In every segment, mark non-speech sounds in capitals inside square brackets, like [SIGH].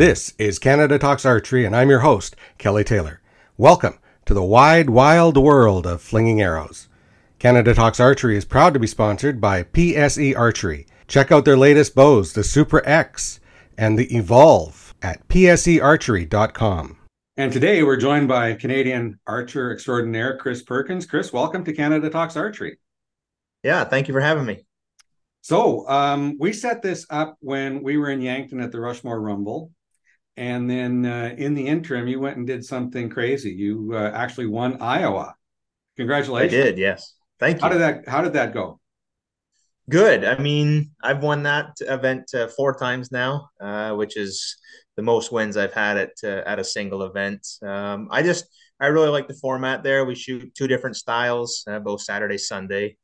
This is Canada Talks Archery, and I'm your host, Kelly Taylor. Welcome to the wide, wild world of flinging arrows. Canada Talks Archery is proud to be sponsored by PSE Archery. Check out their latest bows, the Super X and the Evolve, at psearchery.com. And today we're joined by Canadian archer extraordinaire Chris Perkins. Chris, welcome to Canada Talks Archery. Yeah, thank you for having me. So um, we set this up when we were in Yankton at the Rushmore Rumble, and then uh, in the interim, you went and did something crazy. You uh, actually won Iowa. Congratulations! I did. Yes. Thank you. How did that How did that go? Good. I mean, I've won that event uh, four times now, uh, which is the most wins I've had at uh, at a single event. Um, I just I really like the format there. We shoot two different styles, uh, both Saturday, Sunday.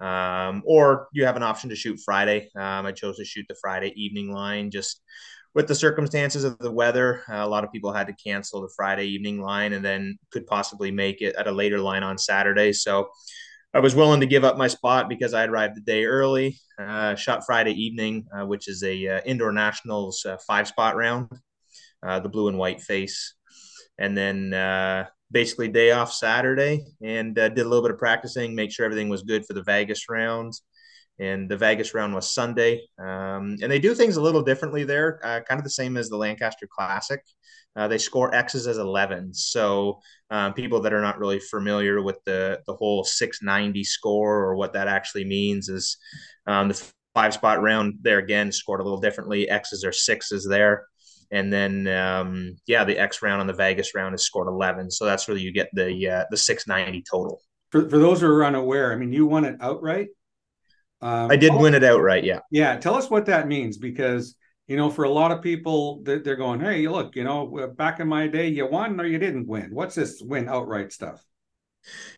Um, or you have an option to shoot Friday. Um, I chose to shoot the Friday evening line just with the circumstances of the weather, uh, a lot of people had to cancel the Friday evening line and then could possibly make it at a later line on Saturday. So I was willing to give up my spot because I arrived the day early. Uh, shot Friday evening, uh, which is a uh, indoor nationals uh, five spot round, uh, the blue and white face, and then basically day off Saturday and did a little bit of practicing, make sure everything was good for the Vegas round and the Vegas round was Sunday. Um, and they do things a little differently there, uh, kind of the same as the Lancaster Classic. Uh, they score X's as 11. So um, people that are not really familiar with the the whole 690 score or what that actually means is um, the five spot round there again scored a little differently. X's are sixes there. And then, um, yeah, the X round on the Vegas round is scored 11. So that's where you get the uh, the 690 total. For, for those who are unaware, I mean, you won it outright. Um, I did win it outright. Yeah. Yeah. Tell us what that means because, you know, for a lot of people, they're, they're going, hey, look, you know, back in my day, you won or you didn't win. What's this win outright stuff?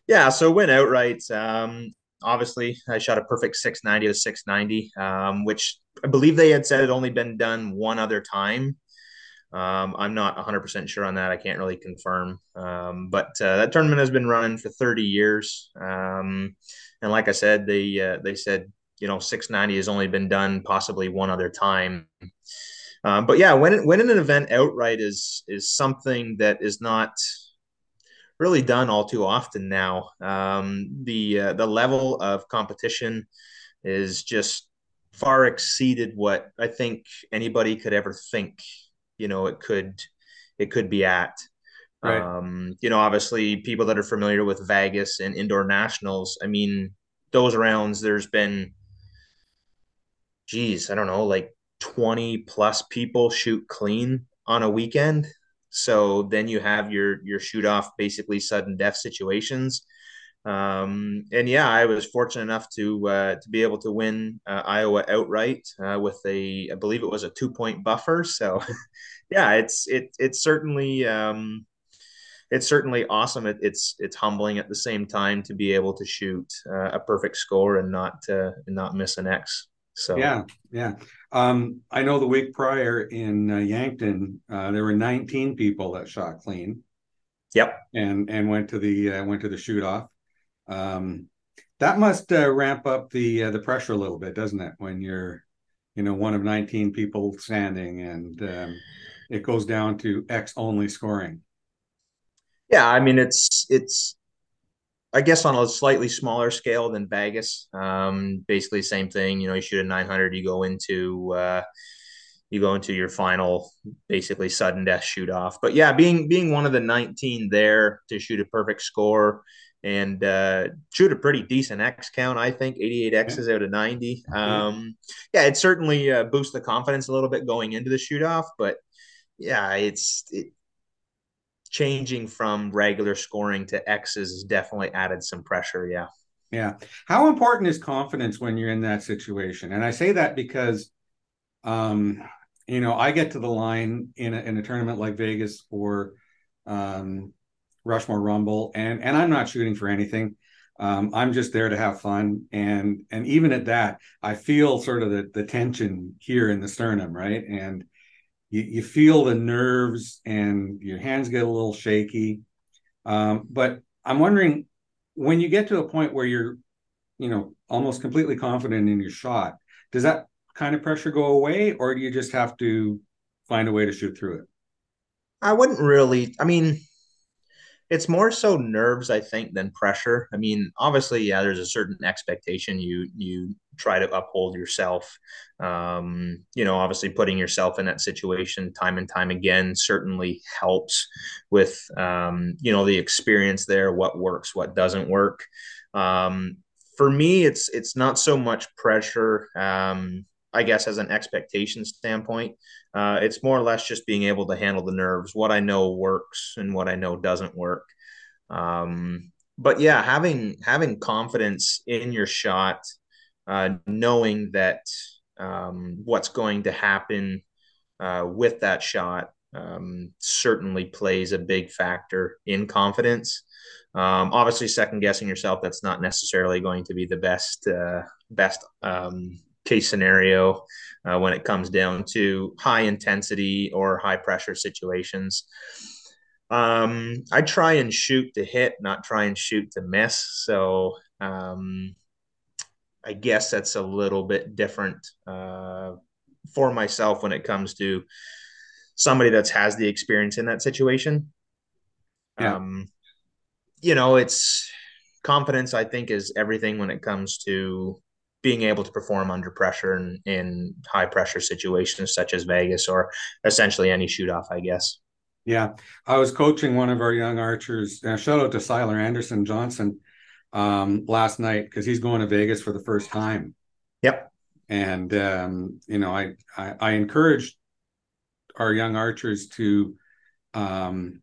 Yeah. So win outright. Um, obviously, I shot a perfect 690 to 690, um, which I believe they had said had only been done one other time. Um, I'm not 100% sure on that. I can't really confirm. Um, but uh, that tournament has been running for 30 years. Um, and like I said, they uh, they said you know 690 has only been done possibly one other time. Um, but yeah, when when an event outright is is something that is not really done all too often now. Um, the uh, the level of competition is just far exceeded what I think anybody could ever think. You know, it could it could be at. Right. Um, you know, obviously, people that are familiar with Vegas and indoor nationals, I mean, those rounds, there's been, geez, I don't know, like 20 plus people shoot clean on a weekend. So then you have your your shoot off basically sudden death situations. Um, and yeah, I was fortunate enough to uh, to be able to win uh, Iowa outright uh, with a I believe it was a two point buffer. So [LAUGHS] yeah, it's it it's certainly um, it's certainly awesome. It, it's it's humbling at the same time to be able to shoot uh, a perfect score and not uh, and not miss an X. So yeah, yeah. Um, I know the week prior in uh, Yankton, uh, there were 19 people that shot clean. Yep, and and went to the uh, went to the shoot off. Um, that must uh, ramp up the the pressure a little bit, doesn't it? When you're, you know, one of 19 people standing and um, it goes down to X only scoring. Yeah, I mean it's it's I guess on a slightly smaller scale than Vegas. Um, basically same thing. You know, you shoot a 900, you go into uh, you go into your final basically sudden death shoot off. But yeah, being being one of the 19 there to shoot a perfect score and uh, shoot a pretty decent X count, I think 88 X's out of 90. Um, yeah, it certainly uh, boosts the confidence a little bit going into the shoot off, but yeah, it's it, changing from regular scoring to X's has definitely added some pressure. Yeah. Yeah. How important is confidence when you're in that situation? And I say that because, um, you know, I get to the line in a, in a tournament like Vegas or um, Rushmore Rumble, and and I'm not shooting for anything. Um, I'm just there to have fun, and and even at that, I feel sort of the the tension here in the sternum, right? And you, you feel the nerves and your hands get a little shaky. Um, but I'm wondering when you get to a point where you're, you know, almost completely confident in your shot, does that kind of pressure go away, or do you just have to find a way to shoot through it. I wouldn't really. I mean, it's more so nerves, I think, than pressure. I mean, obviously, yeah, there's a certain expectation you you try to uphold yourself. Um, you know, obviously, putting yourself in that situation time and time again certainly helps with um, you know the experience there, what works, what doesn't work. Um, for me, it's it's not so much pressure. Um, I guess as an expectation standpoint, uh, it's more or less just being able to handle the nerves, what I know works and what I know doesn't work. Um, but yeah, having having confidence in your shot, uh, knowing that um, what's going to happen uh, with that shot um, certainly plays a big factor in confidence. Um, obviously, second guessing yourself that's not necessarily going to be the best uh, best um, case scenario uh, when it comes down to high intensity or high pressure situations. Um, I try and shoot to hit, not try and shoot to miss. So um, I guess that's a little bit different uh, for myself when it comes to somebody that has the experience in that situation. Yeah. Um, you know, it's confidence, I think, is everything when it comes to being able to perform under pressure and in high pressure situations such as Vegas or essentially any shoot off, I guess. Yeah, I was coaching one of our young archers. Uh, shout out to Siler Anderson Johnson um, last night because he's going to Vegas for the first time. Yep. And um, you know, I, I I encourage our young archers to um,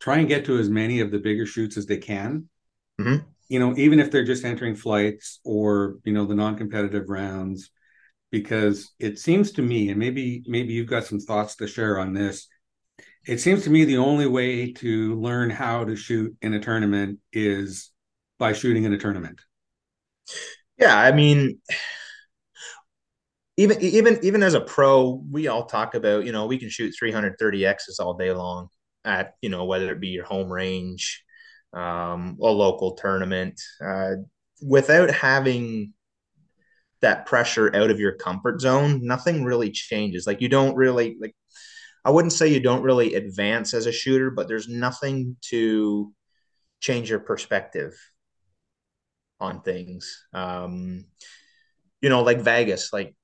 try and get to as many of the bigger shoots as they can. Mm-hmm you know, even if they're just entering flights or, you know, the non-competitive rounds, because it seems to me, and maybe maybe you've got some thoughts to share on this. It seems to me the only way to learn how to shoot in a tournament is by shooting in a tournament. Yeah, I mean, even even even as a pro, we all talk about you know we can shoot 330 x's all day long at you know whether it be your home range, um, a local tournament, uh, without having that pressure out of your comfort zone, nothing really changes. Like you don't really like. I wouldn't say you don't really advance as a shooter, but there's nothing to change your perspective on things. Um, you know, like Vegas, like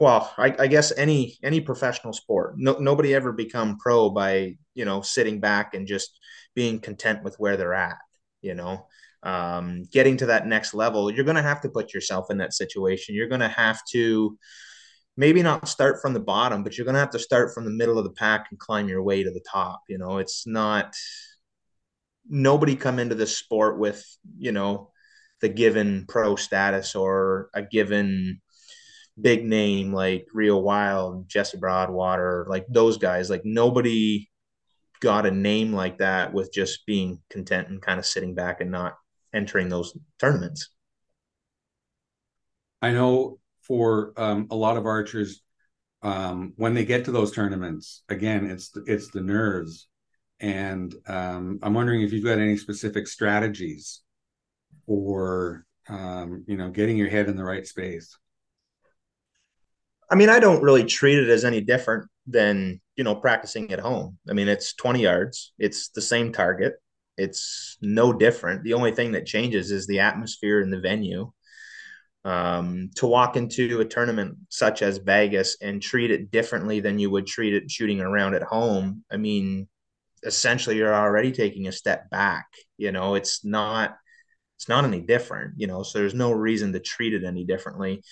well, I, I, guess any any professional sport, no, nobody ever become pro by you know sitting back and just being content with where they're at. You know, um, getting to that next level, you're going to have to put yourself in that situation. You're going to have to maybe not start from the bottom, but you're going to have to start from the middle of the pack and climb your way to the top. You know, it's not nobody come into this sport with you know the given pro status or a given big name like Reo Wilde, Jesse Broadwater, like those guys. Like nobody got a name like that with just being content and kind of sitting back and not entering those tournaments. I know for um, a lot of archers, um, when they get to those tournaments, again, it's the, it's the nerves, and um, I'm wondering if you've got any specific strategies for um, you know getting your head in the right space. I mean, I don't really treat it as any different than you know practicing at home. I mean, it's 20 yards. It's the same target. It's no different. The only thing that changes is the atmosphere and the venue. Um, to walk into a tournament such as Vegas and treat it differently than you would treat it shooting around at home, I mean, essentially you're already taking a step back. You know, it's not it's not any different. You know, so there's no reason to treat it any differently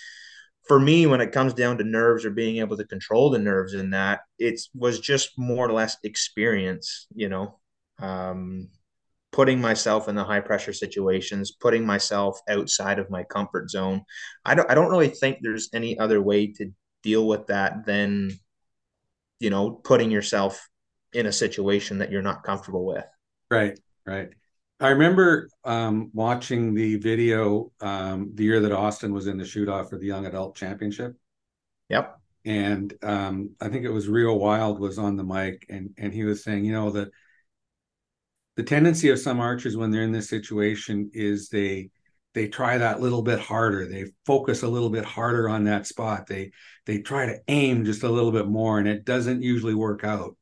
for me, when it comes down to nerves or being able to control the nerves in that, it was just more or less experience, you know, um, putting myself in the high pressure situations, putting myself outside of my comfort zone. I don't, I don't really think there's any other way to deal with that than, you know, putting yourself in a situation that you're not comfortable with. Right, right. I remember um, watching the video um, the year that Austin was in the shoot off for the young adult championship. Yep. And um, I think it was Reo Wilde was on the mic, and and he was saying, you know, the the tendency of some archers when they're in this situation is they they try that little bit harder they focus a little bit harder on that spot they they try to aim just a little bit more and it doesn't usually work out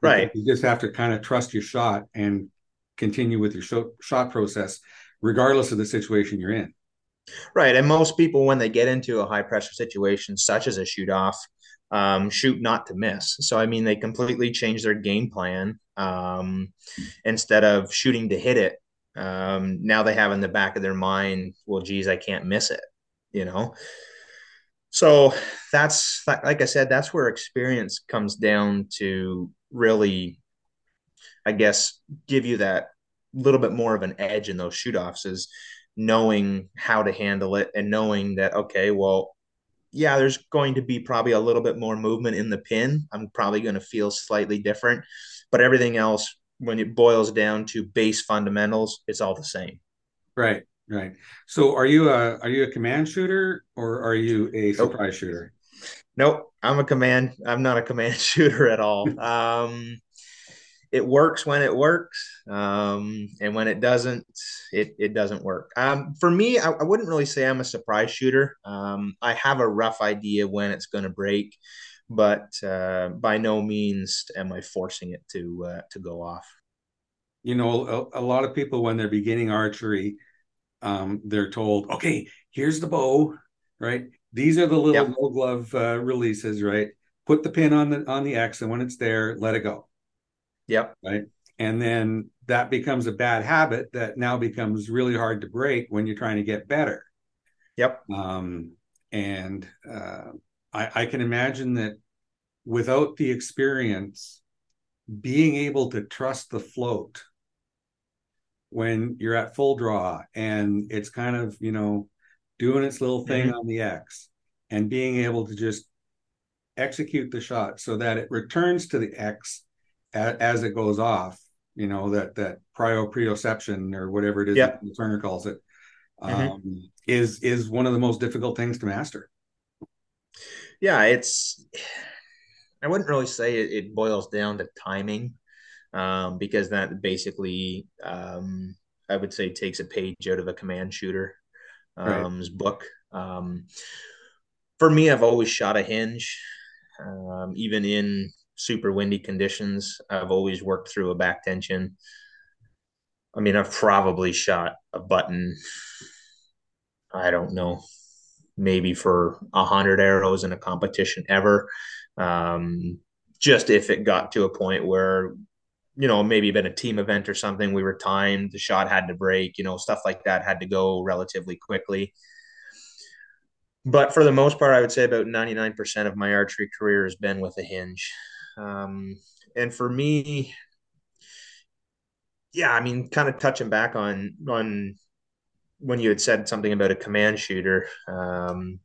right you just have to kind of trust your shot and continue with your shot, process regardless of the situation you're in. Right and most people when they get into a high pressure situation such as a shoot off um, shoot not to miss. So i mean they completely change their game plan um, instead of shooting to hit it. Um, now they have in the back of their mind, well, geez, I can't miss it, you know? So that's like I said, that's where experience comes down to really, I guess, give you that little bit more of an edge in those shoot offs is knowing how to handle it and knowing that, okay, well, yeah, there's going to be probably a little bit more movement in the pin. I'm probably going to feel slightly different, but everything else when it boils down to base fundamentals, it's all the same. Right, right. So are you a are you a command shooter or are you a surprise nope. shooter? Nope, I'm a command. I'm not a command [LAUGHS] shooter at all. um, it works when it works, um, and when it doesn't, it it doesn't work. Um, for me, I, I, wouldn't really say I'm a surprise shooter. Um, I have a rough idea when it's going to break but uh, by no means am I forcing it to uh, to go off. You know, a, a, lot of people when they're beginning archery, um, they're told, "Okay, here's the bow, right? These are the little yep. glove uh, releases, right? Put the pin on the on the X, and when it's there, let it go." Yep. Right, and then that becomes a bad habit that now becomes really hard to break when you're trying to get better. Yep. Um, and uh, I, I can imagine that without the experience, being able to trust the float when you're at full draw and it's kind of, you know, doing its little thing mm-hmm. on the X and being able to just execute the shot so that it returns to the X as, as it goes off, you know, that that proprioception or whatever it is yep. that Turner calls it, mm-hmm. um, is is one of the most difficult things to master yeah, it's. I wouldn't really say it, it boils down to timing, um, because that basically, um, I would say, takes a page out of a command shooter um's right. book. Um, for me, I've always shot a hinge, um, even in super windy conditions. I've always worked through a back tension. I mean, I've probably shot a button. I don't know, maybe for a hundred arrows in a competition ever. Um, just if it got to a point where, you know, maybe been a team event or something, we were timed, the shot had to break, you know, stuff like that had to go relatively quickly. But for the most part, I would say about 99% of my archery career has been with a hinge. Um, and for me, yeah, I mean, kind of touching back on on when you had said something about a command shooter um,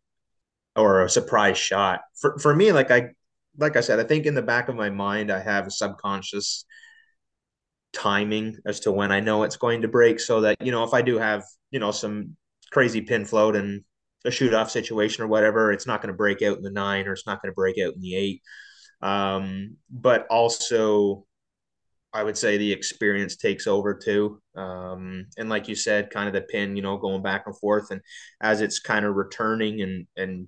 or a surprise shot. For, for me like i like i said i think in the back of my mind i have a subconscious timing as to when i know it's going to break so that you know if i do have you know some crazy pin float and a shoot off situation or whatever it's not going to break out in the nine or it's not going to break out in the eight um, but also I would say the experience takes over too. Um, and like you said, kind of the pin, you know, going back and forth, and as it's kind of returning, and and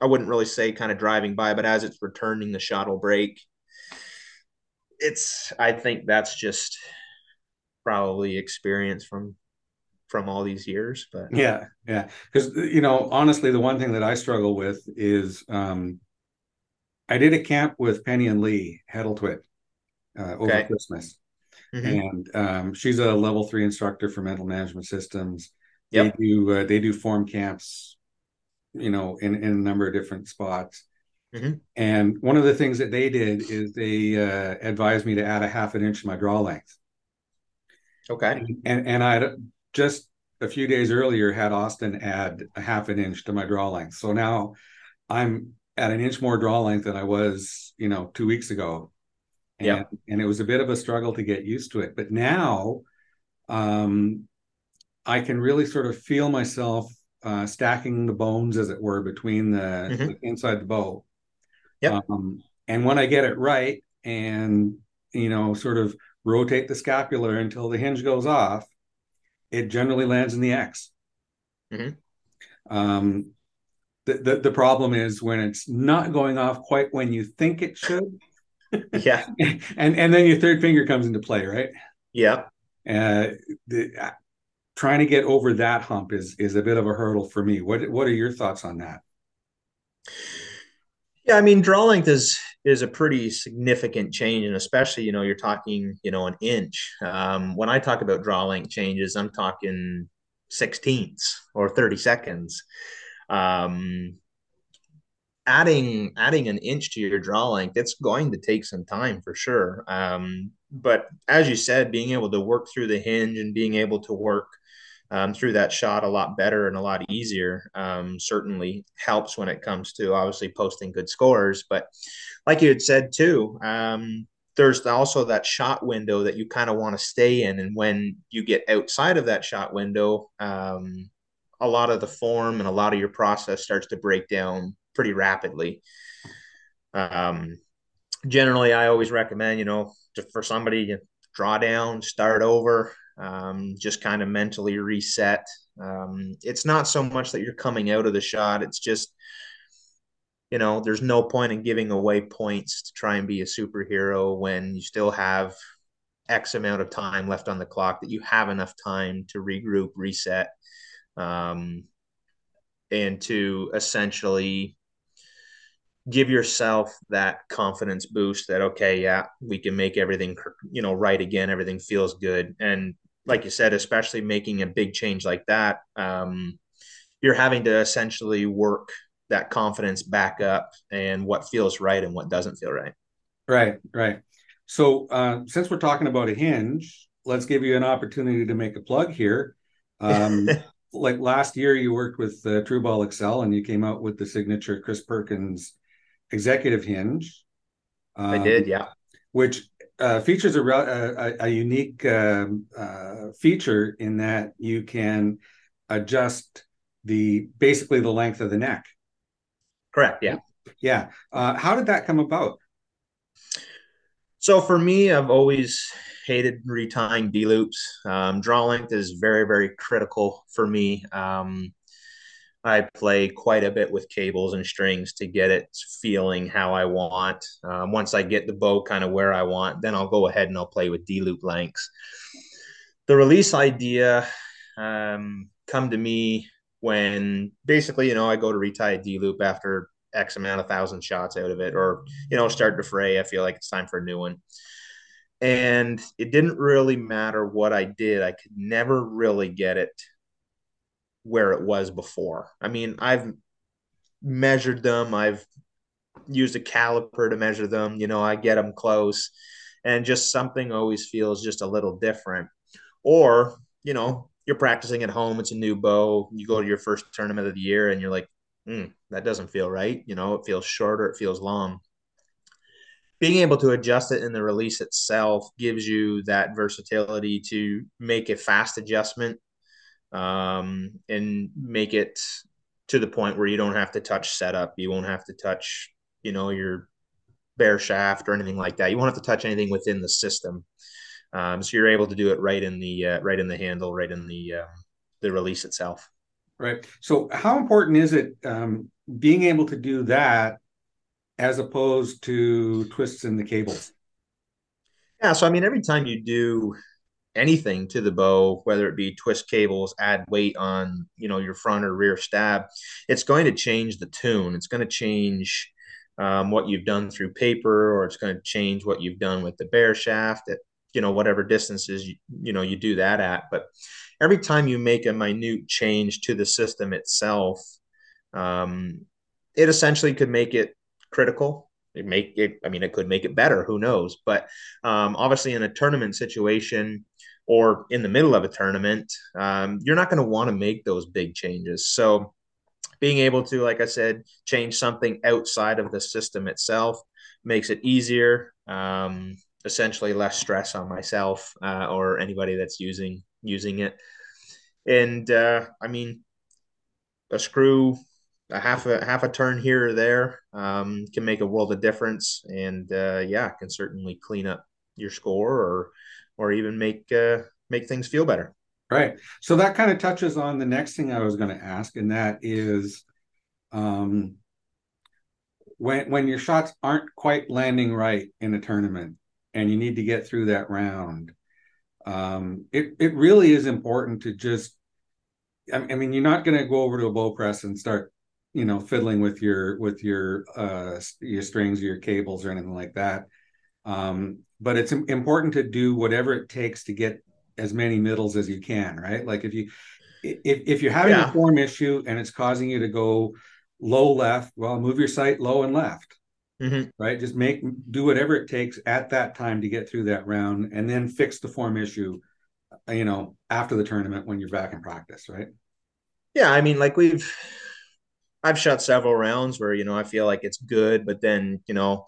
I wouldn't really say kind of driving by, but as it's returning, the shot will break. It's I think that's just probably experience from from all these years. But yeah, yeah, because you know, honestly, the one thing that I struggle with is um, I did a camp with Penny and Lee Heddletwit uh, over okay. Christmas. Mm-hmm. And um, she's a level three instructor for mental management systems. Yep. They do uh, they do form camps, you know, in, in a number of different spots. Mm-hmm. And one of the things that they did is they uh, advised me to add a half an inch to my draw length. Okay. And and, and I just a few days earlier had Austin add a half an inch to my draw length. So now I'm at an inch more draw length than I was, you know, two weeks ago and, yeah. and it was a bit of a struggle to get used to it. But now um, I can really sort of feel myself uh, stacking the bones, as it were, between the, mm-hmm. the inside the bow. Yep. Um, and when I get it right and, you know, sort of rotate the scapular until the hinge goes off, it generally lands in the X. Mm-hmm. Um, the, the the problem is when it's not going off quite when you think it should. yeah, [LAUGHS] and and then your third finger comes into play, right? Yeah. Uh, the, uh, trying to get over that hump is is a bit of a hurdle for me. What what are your thoughts on that? Yeah, I mean, draw length is is a pretty significant change, and especially you know you're talking you know an inch. Um, when I talk about draw length changes, I'm talking sixteenths or thirty seconds. Um, adding adding an inch to your draw length, it's going to take some time for sure. Um, but as you said, being able to work through the hinge and being able to work um, through that shot a lot better and a lot easier um, certainly helps when it comes to obviously posting good scores. But like you had said too, um, there's also that shot window that you kind of want to stay in. And when you get outside of that shot window, um, a lot of the form and a lot of your process starts to break down pretty rapidly. Um, generally, I always recommend, you know, to, for somebody to draw down, start over, um, just kind of mentally reset. Um, it's not so much that you're coming out of the shot, it's just, you know, there's no point in giving away points to try and be a superhero when you still have X amount of time left on the clock, that you have enough time to regroup, reset, um, and to essentially give yourself that confidence boost that okay yeah we can make everything you know right again everything feels good and like you said, especially making a big change like that, um, you're having to essentially work that confidence back up and what feels right and what doesn't feel right. Right, right. So uh, since we're talking about a hinge, let's give you an opportunity to make a plug here. Um, [LAUGHS] like last year, you worked with uh, TruBall Axcel and you came out with the signature Chris Perkins executive hinge. Um, I did, yeah. Which uh, features a, a, a unique um, uh, feature in that you can adjust the basically the length of the neck. Correct. Yeah. Yeah. Uh, how did that come about? So for me, I've always hated retying D loops. Um, draw length is very, very critical for me. Um, I play quite a bit with cables and strings to get it feeling how I want. Um, once I get the bow kind of where I want, then I'll go ahead and I'll play with D loop lengths. The release idea um, come to me when basically, you know, I go to retie a D loop after X amount of thousand shots out of it, or, you know, start to fray. I feel like it's time for a new one. And it didn't really matter what I did, I could never really get it where it was before. I mean, I've measured them, I've used a caliper to measure them, you know, I get them close, and just something always feels just a little different. Or, you know, you're practicing at home, it's a new bow, you go to your first tournament of the year, and you're like, mm, that doesn't feel right. You know, it feels shorter, it feels long. Being able to adjust it in the release itself gives you that versatility to make a fast adjustment um, and make it to the point where you don't have to touch setup. You won't have to touch, you know, your bare shaft or anything like that. You won't have to touch anything within the system. Um, so you're able to do it right in the uh, right in the handle, right in the uh, the release itself. Right. So how important is it um, being able to do that as opposed to twists in the cables? Yeah. So I mean, every time you do anything to the bow, whether it be twist cables, add weight on, you know, your front or rear stab, it's going to change the tune. It's going to change um, what you've done through paper, or it's going to change what you've done with the bare shaft at, you know, whatever distances you, you know, you do that at. But every time you make a minute change to the system itself, um, it essentially could make it critical it make it i mean it could make it better who knows but um, obviously in a tournament situation or in the middle of a tournament, um, you're not going to want to make those big changes. So, being able to, like I said, change something outside of the system itself makes it easier. Um, essentially, less stress on myself uh, or anybody that's using using it. And uh, I mean, a screw, a half a half a turn here or there um, can make a world of difference. And uh, yeah, can certainly clean up your score or or even make uh, make things feel better. Right. So that kind of touches on the next thing I was going to ask, and that is um, when when your shots aren't quite landing right in a tournament and you need to get through that round, um, it it really is important to just I, I mean you're not going to go over to a bow press and start you know fiddling with your with your uh your strings or your cables or anything like that. Um but it's important to do whatever it takes to get as many middles as you can right? Like if you if, if you're having yeah. a form issue and it's causing you to go low left well move your sight low and left mm-hmm. right just make do whatever it takes at that time to get through that round and then fix the form issue you know after the tournament when you're back in practice right yeah i mean like we've I've shot several rounds where you know I feel like it's good, but then you know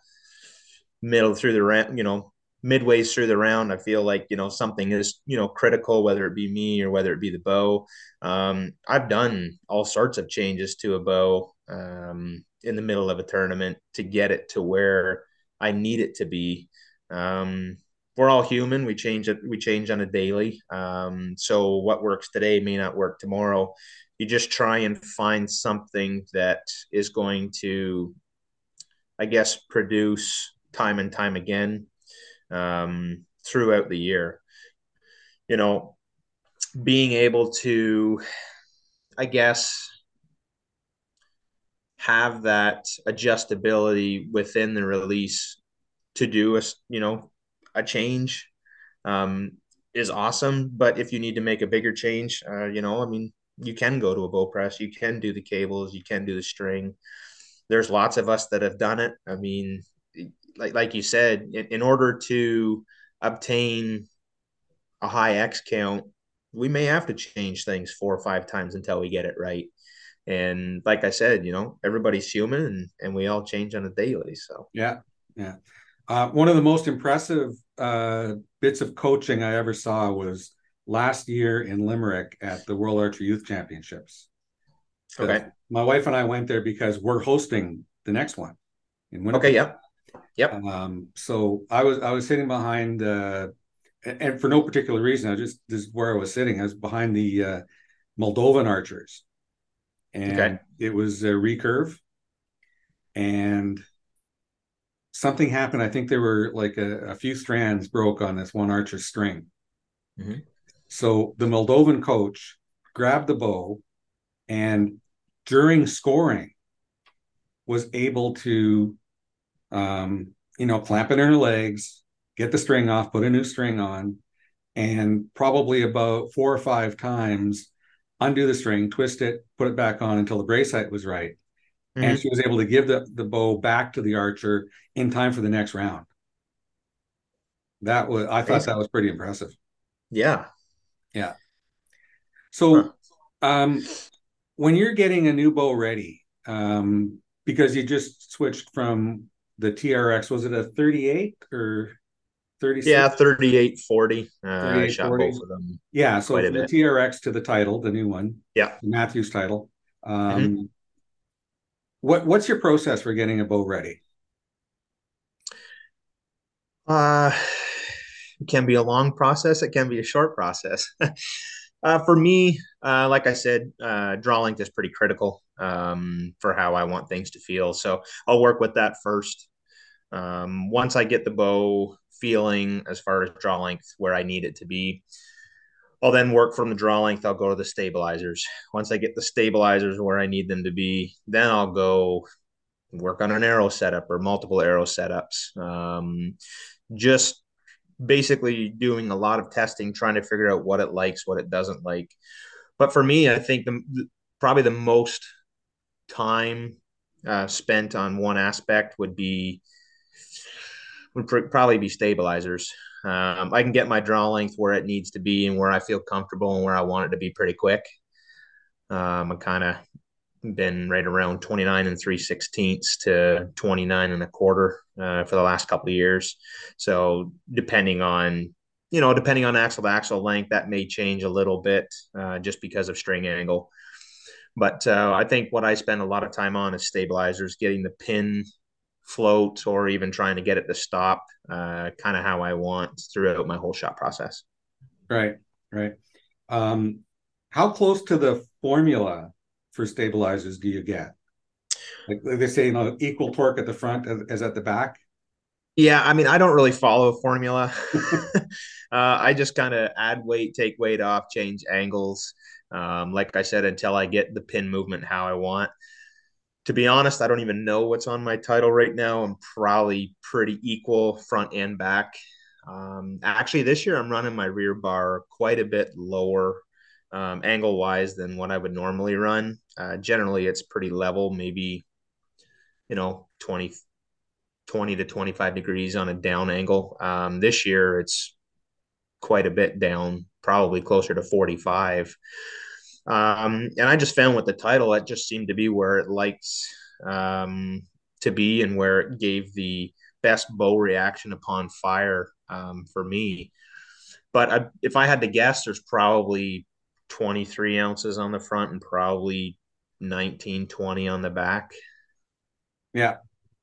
middle through the round, you know midways through the round, I feel like you know something is you know critical, whether it be me or whether it be the bow. Um, I've done all sorts of changes to a bow um, in the middle of a tournament to get it to where I need it to be. Um, we're all human. We change it. We change on a daily. Um, so what works today may not work tomorrow you just try and find something that is going to, I guess, produce time and time again um, throughout the year. You know, being able to, I guess, have that adjustability within the release to do a you know a change um, is awesome. But if you need to make a bigger change, uh, you know, I mean, you can go to a bow press, you can do the cables, you can do the string. There's lots of us that have done it. I mean, like like you said, in, in order to obtain a high X count, we may have to change things four or five times until we get it right. And like I said, you know, everybody's human and, and we all change on a daily. So yeah, yeah. Uh, one of the most impressive uh, bits of coaching I ever saw was last year in Limerick at the World Archery Youth Championships. Okay. My wife and I went there because we're hosting the next one in Winnipeg. Okay. Yep. Yep. Um, so I was I was sitting behind, uh, and for no particular reason, I just this is where I was sitting. I was behind the uh, Moldovan archers, and okay. it was a recurve, and something happened. I think there were like a, a few strands broke on this one archer string. Mm-hmm. So the Moldovan coach grabbed the bow and during scoring was able to, um, you know, clamp it in her legs, get the string off, put a new string on, and probably about four or five times undo the string, twist it, put it back on until the brace height was right. Mm-hmm. And she was able to give the, the bow back to the archer in time for the next round. That was I thought that was pretty impressive. Yeah, yeah. So, huh. um, when you're getting a new bow ready, um, because you just switched from the TRX, was it a 38 or 36? Yeah, 38 40. Uh, I shot 40. both of them. Yeah, so the TRX to the title, the new one. Yeah. Mathews title. Um, mm-hmm. What what's your process for getting a bow ready? Uh it can be a long process. It can be a short process. [LAUGHS] uh, for me, uh, like I said, uh, draw length is pretty critical um, for how I want things to feel. So I'll work with that first. Um, once I get the bow feeling as far as draw length where I need it to be, I'll then work from the draw length. I'll go to the stabilizers. Once I get the stabilizers where I need them to be, then I'll go work on an arrow setup or multiple arrow setups. Um, just basically doing a lot of testing, trying to figure out what it likes, what it doesn't like. But for me, I think the probably the most time uh, spent on one aspect would be would pr- probably be stabilizers. Um, I can get my draw length where it needs to be and where I feel comfortable and where I want it to be pretty quick. Um, I kind of been right around 29 and 3 sixteenths to 29 and a quarter uh, for the last couple of years. So depending on, you know, depending on axle to axle length, that may change a little bit uh, just because of string angle. But uh, I think what I spend a lot of time on is stabilizers, getting the pin float or even trying to get it to stop uh, kind of how I want throughout my whole shot process. Right, right. Um, how close to the formula for stabilizers do you get? Like they say, you know, equal torque at the front as, as at the back. Yeah, I mean, I don't really follow a formula. [LAUGHS] [LAUGHS] uh, I just kind of add weight, take weight off, change angles. Um, like I said, until I get the pin movement how I want. To be honest, I don't even know what's on my title right now. I'm probably pretty equal front and back. Um, actually, this year I'm running my rear bar quite a bit lower um, angle wise than what I would normally run. Uh, generally, it's pretty level, maybe, you know, 20, 20 to 25 degrees on a down angle. Um, this year, it's quite a bit down, probably closer to 45. Um, and I just found with the title, it just seemed to be where it likes um, to be and where it gave the best bow reaction upon fire um, for me. But I, if I had to guess, there's probably 23 ounces on the front and probably 19, 20 on the back. Yeah.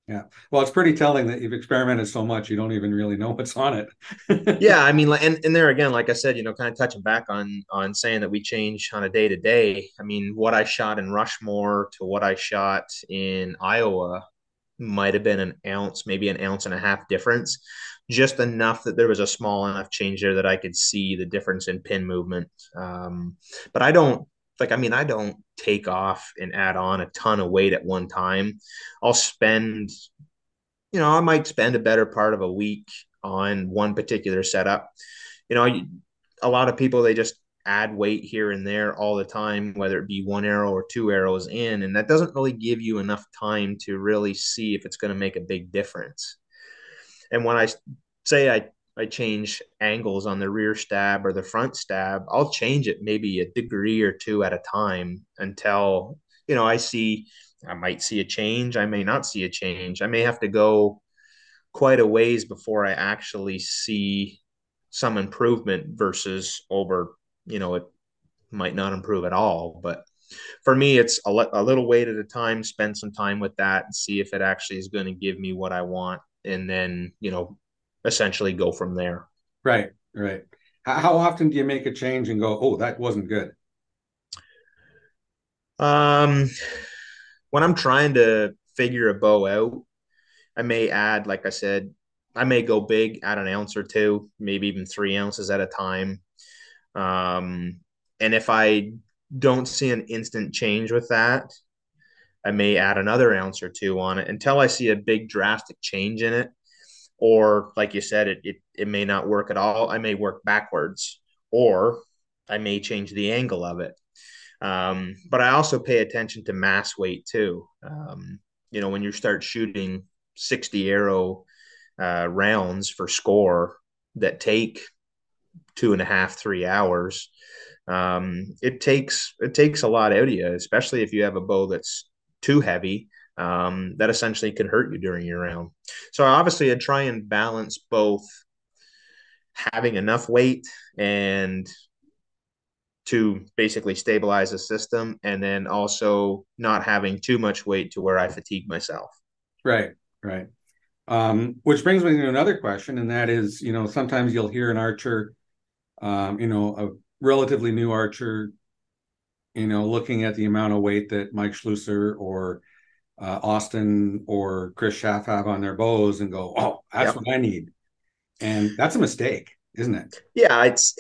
Yeah. Well, it's pretty telling that you've experimented so much you don't even really know what's on it. [LAUGHS] yeah, I mean, and and there again, like I said, you know, kind of touching back on on saying that we change on a day to day. I mean, what I shot in Rushmore to what I shot in Iowa might have been an ounce, maybe an ounce and a half difference, just enough that there was a small enough change there that I could see the difference in pin movement. Um, but I don't like, I mean, I don't take off and add on a ton of weight at one time. I'll spend, you know, I might spend a better part of a week on one particular setup. You know, a lot of people, they just add weight here and there all the time, whether it be one arrow or two arrows in. And that doesn't really give you enough time to really see if it's going to make a big difference. And when I say I, I change angles on the rear stab or the front stab, I'll change it maybe a degree or two at a time until, you know, I see, I might see a change. I may not see a change. I may have to go quite a ways before I actually see some improvement versus over you know, it might not improve at all. But for me, it's a, le- a little weight at a time, spend some time with that and see if it actually is going to give me what I want. And then, you know, essentially go from there. Right, right. How often do you make a change and go, oh, that wasn't good? Um, when I'm trying to figure a bow out, I may add, like I said, I may go big, add an ounce or two, maybe even three ounces at a time. Um, and if I don't see an instant change with that, I may add another ounce or two on it until I see a big drastic change in it. Or, like you said, it, it, it may not work at all. I may work backwards, or I may change the angle of it. Um, but I also pay attention to mass weight too. Um, you know, when you start shooting 60 arrow uh, rounds for score that take two and a half, three hours. Um, it takes it takes a lot out of you, especially if you have a bow that's too heavy. Um, that essentially could hurt you during your round. So obviously, I try and balance both having enough weight and to basically stabilize the system, and then also not having too much weight to where I fatigue myself. Right, right. Um, which brings me to another question, and that is, you know, sometimes you'll hear an archer um, you know, a relatively new archer, you know, looking at the amount of weight that Mike Schloesser or uh, Austin or Kris Schaff have on their bows and go, oh, that's yep. what I need. And that's a mistake, isn't it? Yeah, it's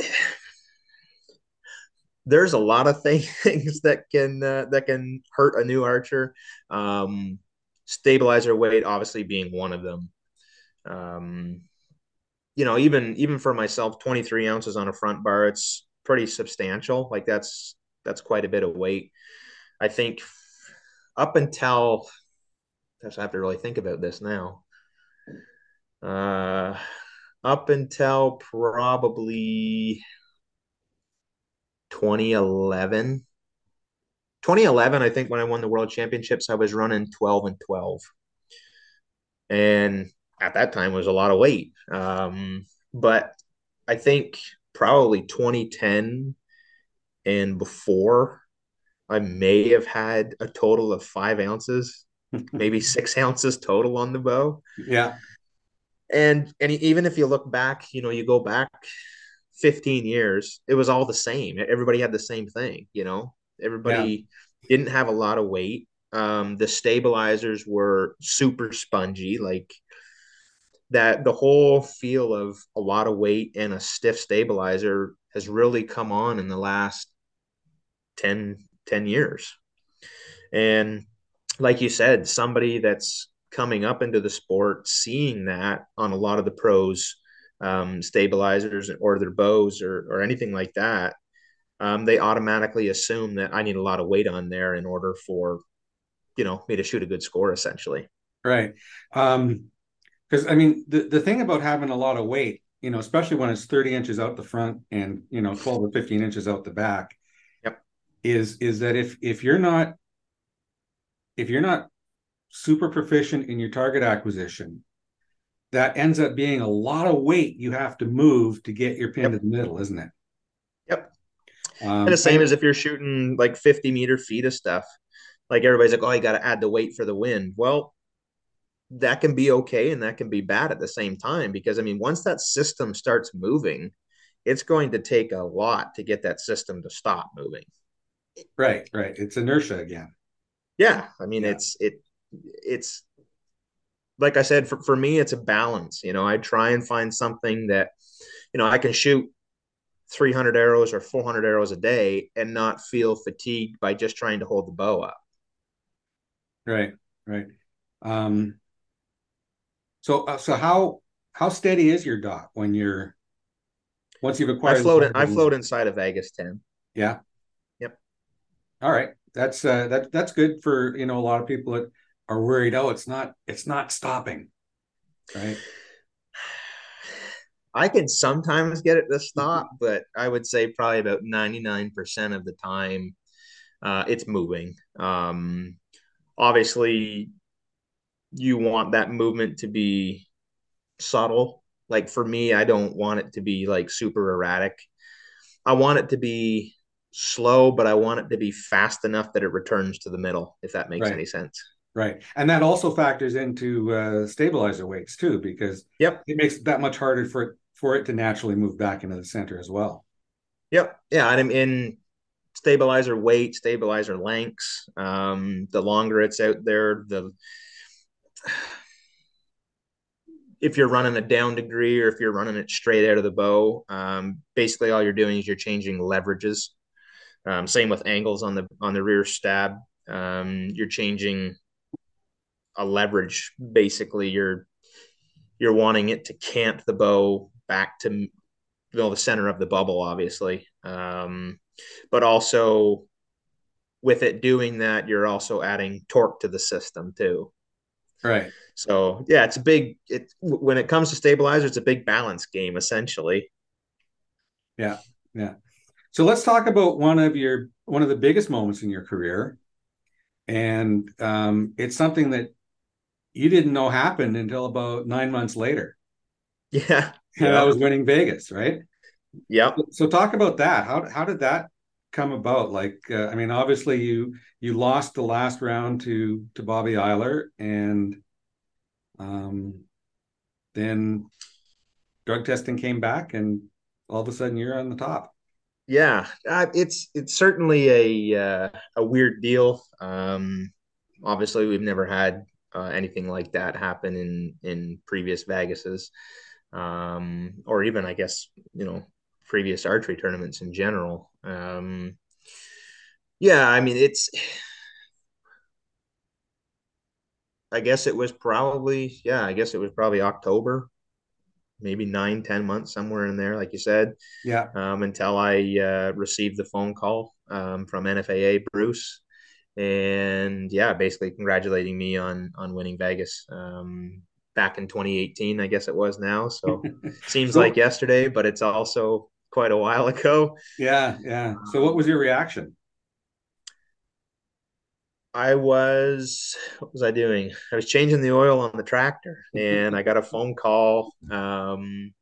there's a lot of [LAUGHS] things that can uh, that can hurt a new archer. Um, stabilizer weight, obviously, being one of them. Um, you know, even even for myself, 23 ounces on a front bar, it's pretty substantial. Like that's that's quite a bit of weight. I think up until I have to really think about this now. Uh up until probably 2011. 2011, I think when I won the world championships, I was running 12 and 12. And at that time was a lot of weight. Um, but I think probably 2010 and before, I may have had a total of five ounces, [LAUGHS] maybe six ounces total on the bow. Yeah. And and even if you look back, you know, you go back 15 years, it was all the same. Everybody had the same thing, you know. Everybody yeah. didn't have a lot of weight. Um, the stabilizers were super spongy, like that. The whole feel of a lot of weight and a stiff stabilizer has really come on in the last 10, 10 years. And like you said, somebody that's coming up into the sport, seeing that on a lot of the pros um, stabilizers or their bows or, or anything like that, um, they automatically assume that I need a lot of weight on there in order for, you know, me to shoot a good score essentially. Right. Um, because I mean, the, the thing about having a lot of weight, you know, especially when it's 30 inches out the front and, you know, 12 or 15 inches out the back. Is, is that if, if you're not, if you're not super proficient in your target acquisition, that ends up being a lot of weight you have to move to get your pin yep. to the middle, isn't it? Yep. Um, and the same and, as if you're shooting like 50 meter feet of stuff. Like everybody's like, oh, you got to add the weight for the wind. Well, that can be okay and that can be bad at the same time because I mean, once that system starts moving, it's going to take a lot to get that system to stop moving. Right, right. It's inertia again. Yeah, I mean, yeah. it's it it's like I said, for, for me, it's a balance. You know, I try and find something that, you know, I can shoot 300 arrows or 400 arrows a day and not feel fatigued by just trying to hold the bow up. Right, right. Um, so, uh, so how how steady is your dot when you're once you've acquired? I float. In, I float inside of Vegas 10. Yeah. All right, that's uh, that that's good for you know a lot of people that are worried oh it's not it's not stopping right? I can sometimes get it to stop but i would say probably about 99% of the time uh, it's moving. Um, obviously you want that movement to be subtle. Like for me i don't want it to be like super erratic. I want it to be slow but i want it to be fast enough that it returns to the middle if that makes right. any sense Right. And that also factors into uh, stabilizer weights too, because yep, it makes it that much harder for it for it to naturally move back into the center as well. Yep. Yeah. And I'm in stabilizer weight, stabilizer lengths, um, the longer it's out there, the [SIGHS] if you're running a down degree or if you're running it straight out of the bow, um, basically all you're doing is you're changing leverages. Um, same with angles on the on the rear stab. Um, you're changing a leverage. Basically, you're you're wanting it to cant the bow back to the center of the bubble, obviously. Um, but also with it doing that, you're also adding torque to the system too. Right. So yeah, it's a big. It when it comes to stabilizer, it's a big balance game essentially. Yeah, yeah. So let's talk about one of your one of the biggest moments in your career, and um, it's something that you didn't know happened until about nine months later. [LAUGHS] Yeah. And yeah. I was winning Vegas, right? Yep. So talk about that. How how did that come about? Like, uh, I mean, obviously you you lost the last round to to Bobby Eiler, and um, then drug testing came back, and all of a sudden you're on the top. Yeah, it's it's certainly a uh, a weird deal. Um, obviously, we've never had uh, anything like that happen in in previous Vegases, um, or even I guess you know previous archery tournaments in general. Um, yeah, I mean it's. I guess it was probably yeah. I guess it was probably October, maybe nine ten months somewhere in there, like you said. Yeah. Um, until I uh, received the phone call um, from NFAA Bruce and yeah, basically congratulating me on on winning Vegas um, back in 2018, I guess it was now. So [LAUGHS] seems like yesterday, but it's also quite a while ago. Yeah, yeah. So what was your reaction? I was what was I doing? I was changing the oil on the tractor, [LAUGHS] and I got a phone call um,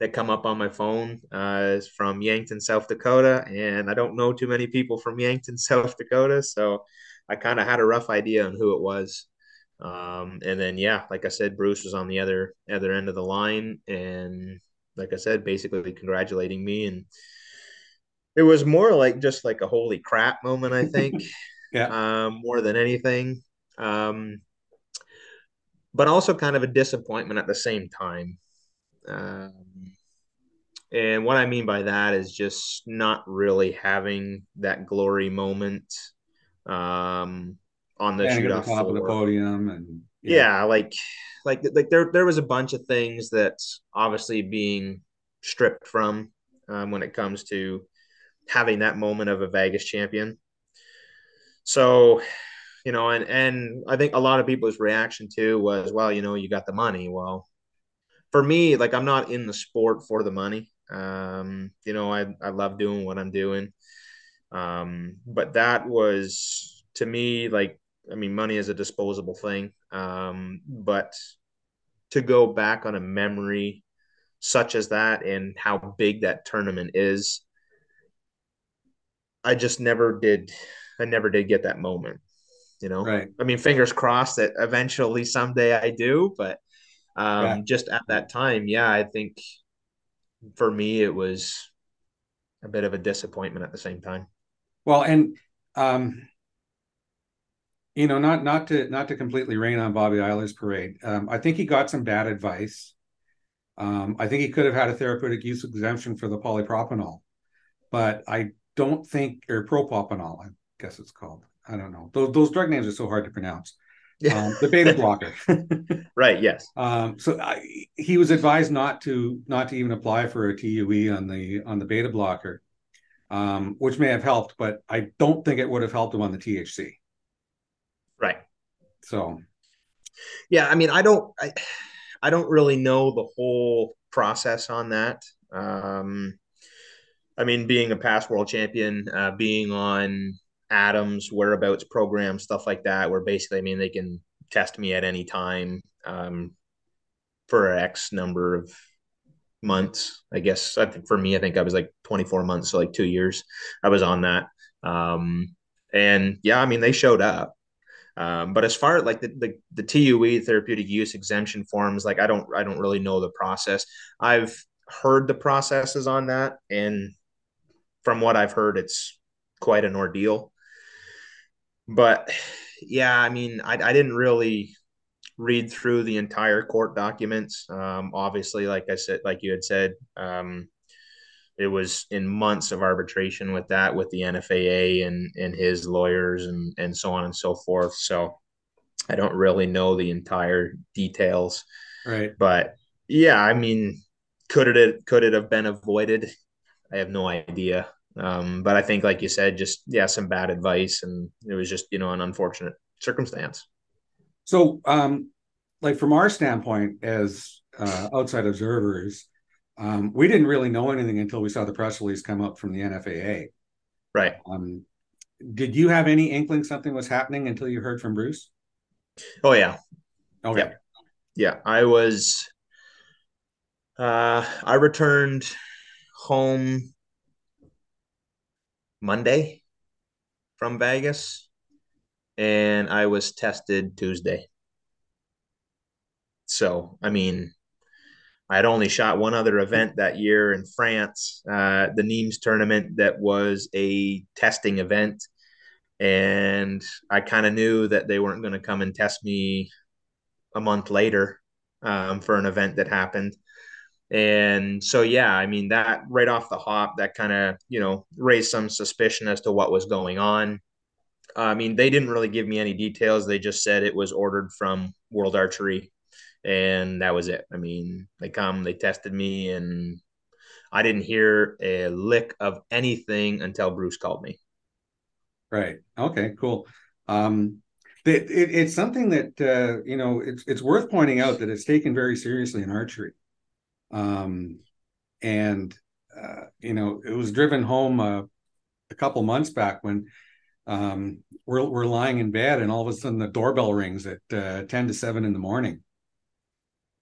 that come up on my phone uh, is from Yankton, South Dakota, and I don't know too many people from Yankton, [LAUGHS] South Dakota, so I kind of had a rough idea on who it was. Um, and then yeah, like I said, Bruce was on the other other end of the line, and like I said, basically congratulating me. And it was more like just like a holy crap moment, I think. [LAUGHS] yeah. Um, more than anything. Um, but also kind of a disappointment at the same time. Um, and what I mean by that is just not really having that glory moment um, on the shoot off top floor. of the podium and yeah. yeah, like like like there there was a bunch of things that's obviously being stripped from um, when it comes to having that moment of a Vegas champion. So, you know, and and I think a lot of people's reaction too was, well, you know, you got the money. Well, for me, like I'm not in the sport for the money. Um, you know, I I love doing what I'm doing. Um, but that was to me like I mean, money is a disposable thing. Um, but to go back on a memory such as that and how big that tournament is, I just never did. I never did get that moment. You know, right. I mean, fingers crossed that eventually someday I do. But um, yeah. just at that time, yeah, I think for me it was a bit of a disappointment at the same time. Well, and um, you know, not not to not to completely rain on Bobby Eiler's parade. Um, I think he got some bad advice. Um, I think he could have had a therapeutic use exemption for the polypropanol, but I don't think or propropanol, I guess it's called. I don't know. Those those drug names are so hard to pronounce. Yeah. Um, the beta [LAUGHS] blocker. right. Yes. Um, so I, he was advised not to not to even apply for a TUE on the on the beta blocker, um, which may have helped, but I don't think it would have helped him on the THC. Right. So. Yeah, I mean, I don't, I, I don't really know the whole process on that. Um, I mean, being a past world champion, uh, being on ADAMS whereabouts program, stuff like that, where basically, I mean, they can test me at any time um, for X number of months. I guess I think for me, I think I was like 24 months, so like two years. I was on that, um, and yeah, I mean, they showed up. Um, but as far as like the, the the TUE therapeutic use exemption forms, like I don't I don't really know the process. I've heard the processes on that, and from what I've heard, it's quite an ordeal but yeah, I mean, I, I didn't really read through the entire court documents. Um, obviously, like I said, like you had said, um, it was in months of arbitration with that, with the NFAA and and his lawyers and and so on and so forth. So I don't really know the entire details. Right. But yeah, I mean, could it could it have been avoided? I have no idea. Um, but I think, like you said, just yeah, some bad advice, and it was just you know an unfortunate circumstance. So, um, like from our standpoint as uh, outside observers, um, we didn't really know anything until we saw the press release come up from the NFAA. Right. Um, did you have any inkling something was happening until you heard from Bruce? Oh yeah. Okay. Yeah. yeah. I was. Uh, I returned home Monday from Vegas, and I was tested Tuesday. So, I mean, I had only shot one other event that year in France, uh, the Nîmes tournament, that was a testing event. And I kind of knew that they weren't going to come and test me a month later um, for an event that happened. And so, yeah, I mean, that right off the hop, that kind of, you know, raised some suspicion as to what was going on. I mean, they didn't really give me any details. They just said it was ordered from World Archery, and that was it. I mean, they come, they tested me, and I didn't hear a lick of anything until Bruce called me. Right. Okay. Cool. Um, it, it, it's something that uh, you know it's it's worth pointing out that it's taken very seriously in archery. Um, and uh, you know, it was driven home uh, a couple months back when um, we're we're lying in bed, and all of a sudden the doorbell rings at uh, ten to seven in the morning,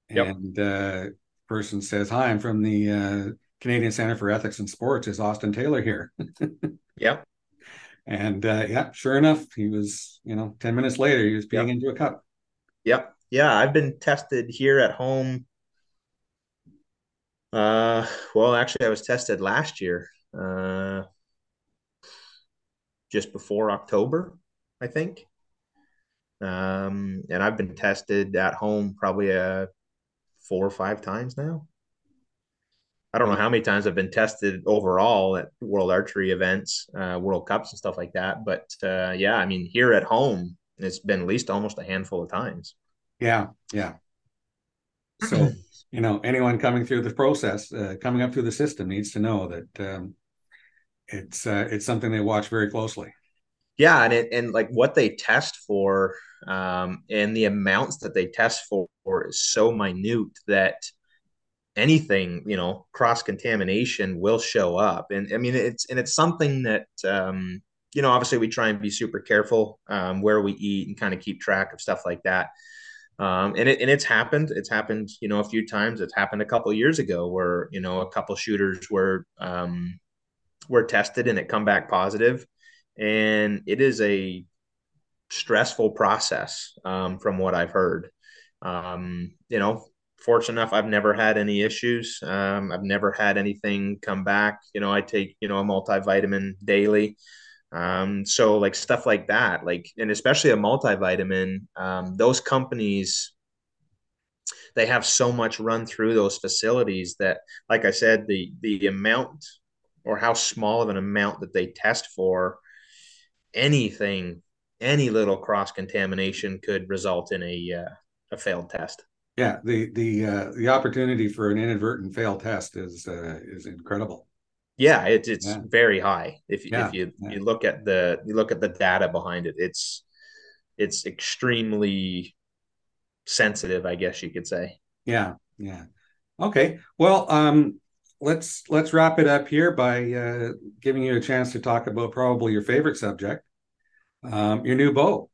yep. and uh, person says, "Hi, I'm from the uh, Canadian Center for Ethics and Sports. Is Austin Taylor here?" [LAUGHS] yeah. And uh, yeah, sure enough, he was. You know, ten minutes later, he was peeing yep. into a cup. Yep. Yeah, I've been tested here at home Uh, well, actually, I was tested last year, uh, just before October, I think. Um, and I've been tested at home probably uh, four or five times now. I don't know how many times I've been tested overall at World Archery events, uh, World Cups, and stuff like that. But uh, yeah, I mean, here at home, it's been at least almost a handful of times. Yeah, yeah. So [LAUGHS] you know, anyone coming through the process, uh, coming up through the system, needs to know that um, it's uh, it's something they watch very closely. Yeah, and it, and like what they test for, um, and the amounts that they test for is so minute that anything you know cross contamination will show up and i mean it's and it's something that um you know obviously we try and be super careful um where we eat and kind of keep track of stuff like that um and it and it's happened it's happened you know a few times it's happened a couple years ago where you know a couple shooters were um were tested and it come back positive and it is a stressful process um from what i've heard um you know fortunate enough, I've never had any issues. Um, I've never had anything come back. You know, I take you know a multivitamin daily. Um, so like stuff like that, like and especially a multivitamin, um, those companies they have so much run through those facilities that, like I said, the the amount or how small of an amount that they test for anything, any little cross contamination could result in a uh, a failed test. Yeah the the uh, the opportunity for an inadvertent failed test is uh, is incredible yeah it, it's yeah. very high if, yeah. if you yeah. you look at the you look at the data behind it it's it's extremely sensitive i guess you could say yeah yeah okay well um let's let's wrap it up here by uh, giving you a chance to talk about probably your favorite subject um, your new bow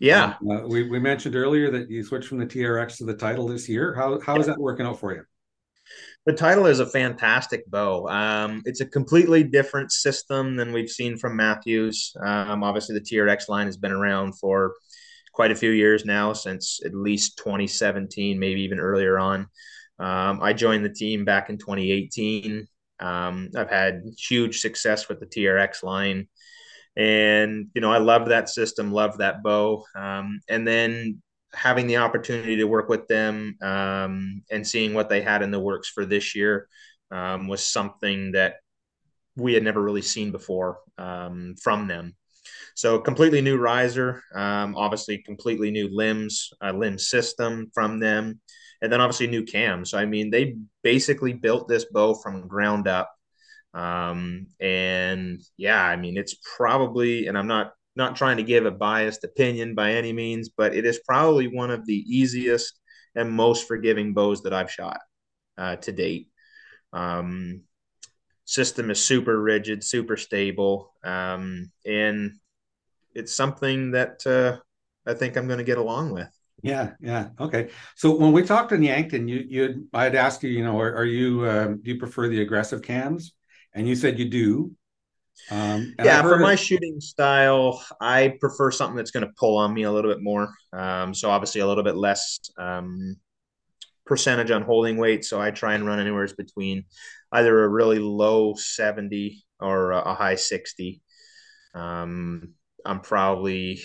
yeah. Uh, we, we mentioned earlier that you switched from the TRX to the title this year. How, how is that working out for you? The title is a fantastic bow. Um, it's a completely different system than we've seen from Mathews. Um, obviously, the TRX line has been around for quite a few years now, since at least 2017, maybe even earlier on. Um, I joined the team back in 2018. Um, I've had huge success with the TRX line and you know I loved that system, loved that bow, um, and then having the opportunity to work with them um, and seeing what they had in the works for this year um, was something that we had never really seen before um, from them. So completely new riser, um, obviously completely new limbs, uh, limb system from them, and then obviously new cams. So I mean, they basically built this bow from ground up um, and yeah, I mean, it's probably, and I'm not not trying to give a biased opinion by any means, but it is probably one of the easiest and most forgiving bows that I've shot uh, to date. Um, system is super rigid, super stable, um, and it's something that uh, I think I'm going to get along with. Yeah, yeah, okay. So when we talked in Yankton, you you I'd ask you, you know, are, are you um, do you prefer the aggressive cams? and you said you do. Um, yeah, for my shooting style, I prefer something that's going to pull on me a little bit more. Um, so obviously a little bit less um, percentage on holding weight. So I try and run anywhere between either a really low 70 or a high 60. Um, I'm probably,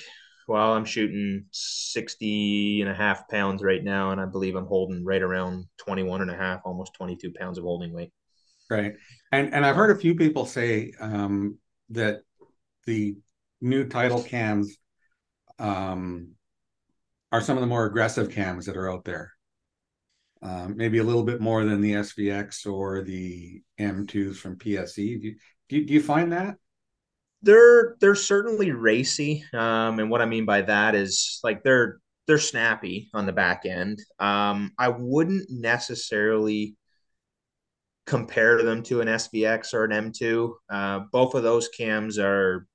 well, I'm shooting 60 and a half pounds right now. And I believe I'm holding right around 21 and a half, almost 22 pounds of holding weight. Right. And and I've heard a few people say um, that the new title cams um, are some of the more aggressive cams that are out there. Um, maybe a little bit more than the SVX or the M2s from PSE. Do you, do you, do you find that? They're they're certainly racy, um, and what I mean by that is like they're they're snappy on the back end. Um, I wouldn't necessarily compare them to an SVX or an M2. Uh, both of those cams are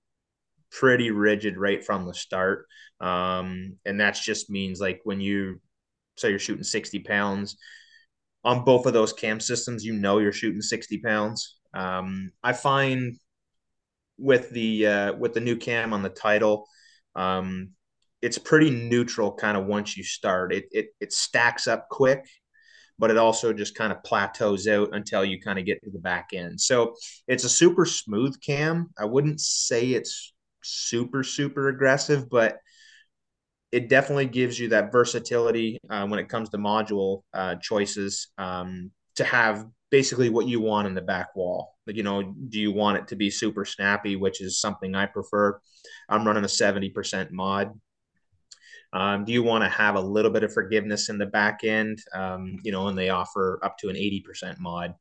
pretty rigid right from the start. Um, and that just means like when you say you're shooting 60 pounds on both of those cam systems, you know you're shooting 60 pounds. Um, I find with the uh, with the new cam on the title, um, it's pretty neutral kind of once you start. It, it it stacks up quick but it also just kind of plateaus out until you kind of get to the back end. So it's a super smooth cam. I wouldn't say it's super, super aggressive, but it definitely gives you that versatility uh, when it comes to module uh, choices um, to have basically what you want in the back wall. Like, you know, do you want it to be super snappy, which is something I prefer? I'm running a 70% mod. Um, do you want to have a little bit of forgiveness in the back end? Um, you know, and they offer up to an 80% mod.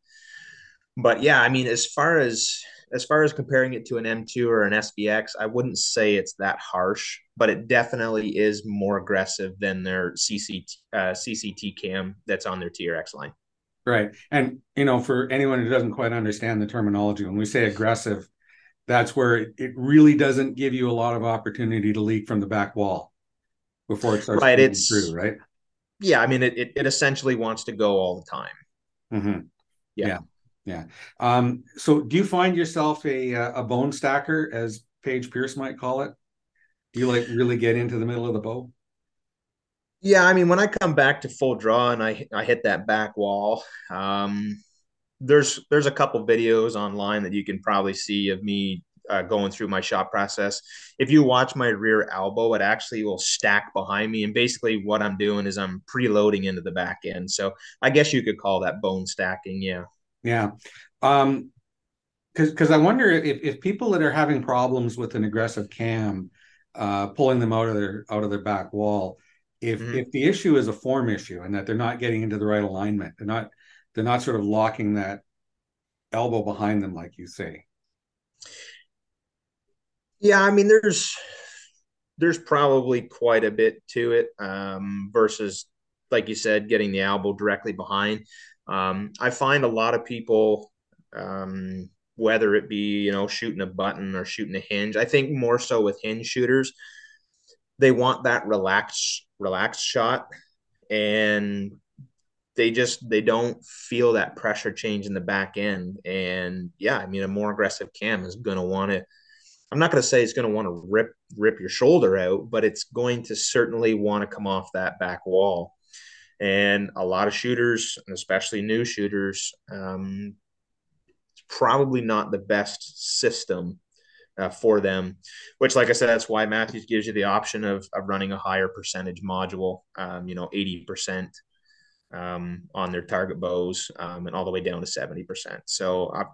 But yeah, I mean, as far as as far as comparing it to an M2 or an SVX, I wouldn't say it's that harsh, but it definitely is more aggressive than their CCT, uh, CCT cam that's on their TRX line. Right. And, you know, for anyone who doesn't quite understand the terminology, when we say aggressive, that's where it, it really doesn't give you a lot of opportunity to leak from the back wall before it starts right. It's through, right? Yeah. I mean, it, it, it essentially wants to go all the time. Mm-hmm. Yeah. yeah. Yeah. Um, so do you find yourself a, a bone stacker, as Paige Pierce might call it? Do you like really get into the middle of the bow? Yeah, I mean, when I come back to full draw and I I hit that back wall, um, there's there's a couple videos online that you can probably see of me uh, going through my shot process. If you watch my rear elbow, it actually will stack behind me, and basically what I'm doing is I'm preloading into the back end. So I guess you could call that bone stacking. Yeah. Yeah. Um, because because I wonder if if people that are having problems with an aggressive cam, uh, pulling them out of their out of their back wall if mm-hmm. if the issue is a form issue and that they're not getting into the right alignment, they're not they're not sort of locking that elbow behind them, like you say. Yeah, I mean, there's there's probably quite a bit to it um, versus, like you said, getting the elbow directly behind. Um, I find a lot of people, um, whether it be you know shooting a button or shooting a hinge, I think more so with hinge shooters, they want that relaxed relaxed shot and they just they don't feel that pressure change in the back end and yeah i mean a more aggressive cam is going to want to i'm not going to say it's going to want to rip rip your shoulder out but it's going to certainly want to come off that back wall and a lot of shooters especially new shooters um, it's probably not the best system uh, for them, which, like I said, that's why Mathews gives you the option of, of running a higher percentage module, um, you know, 80% um, on their target bows um, and all the way down to 70%. So uh,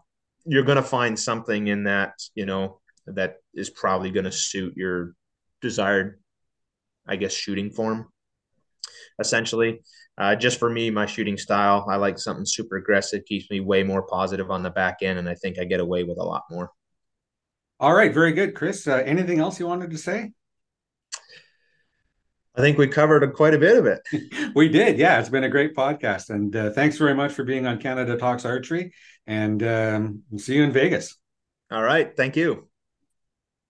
you're going to find something in that, you know, that is probably going to suit your desired, I guess, shooting form. Essentially, uh, just for me, my shooting style, I like something super aggressive, keeps me way more positive on the back end, and I think I get away with a lot more. All right, very good, Chris. Uh, anything else you wanted to say? I think we covered quite a bit of it. [LAUGHS] we did, yeah. It's been a great podcast, and uh, thanks very much for being on Canada Talks Archery. And um, we'll see you in Vegas. All right, thank you.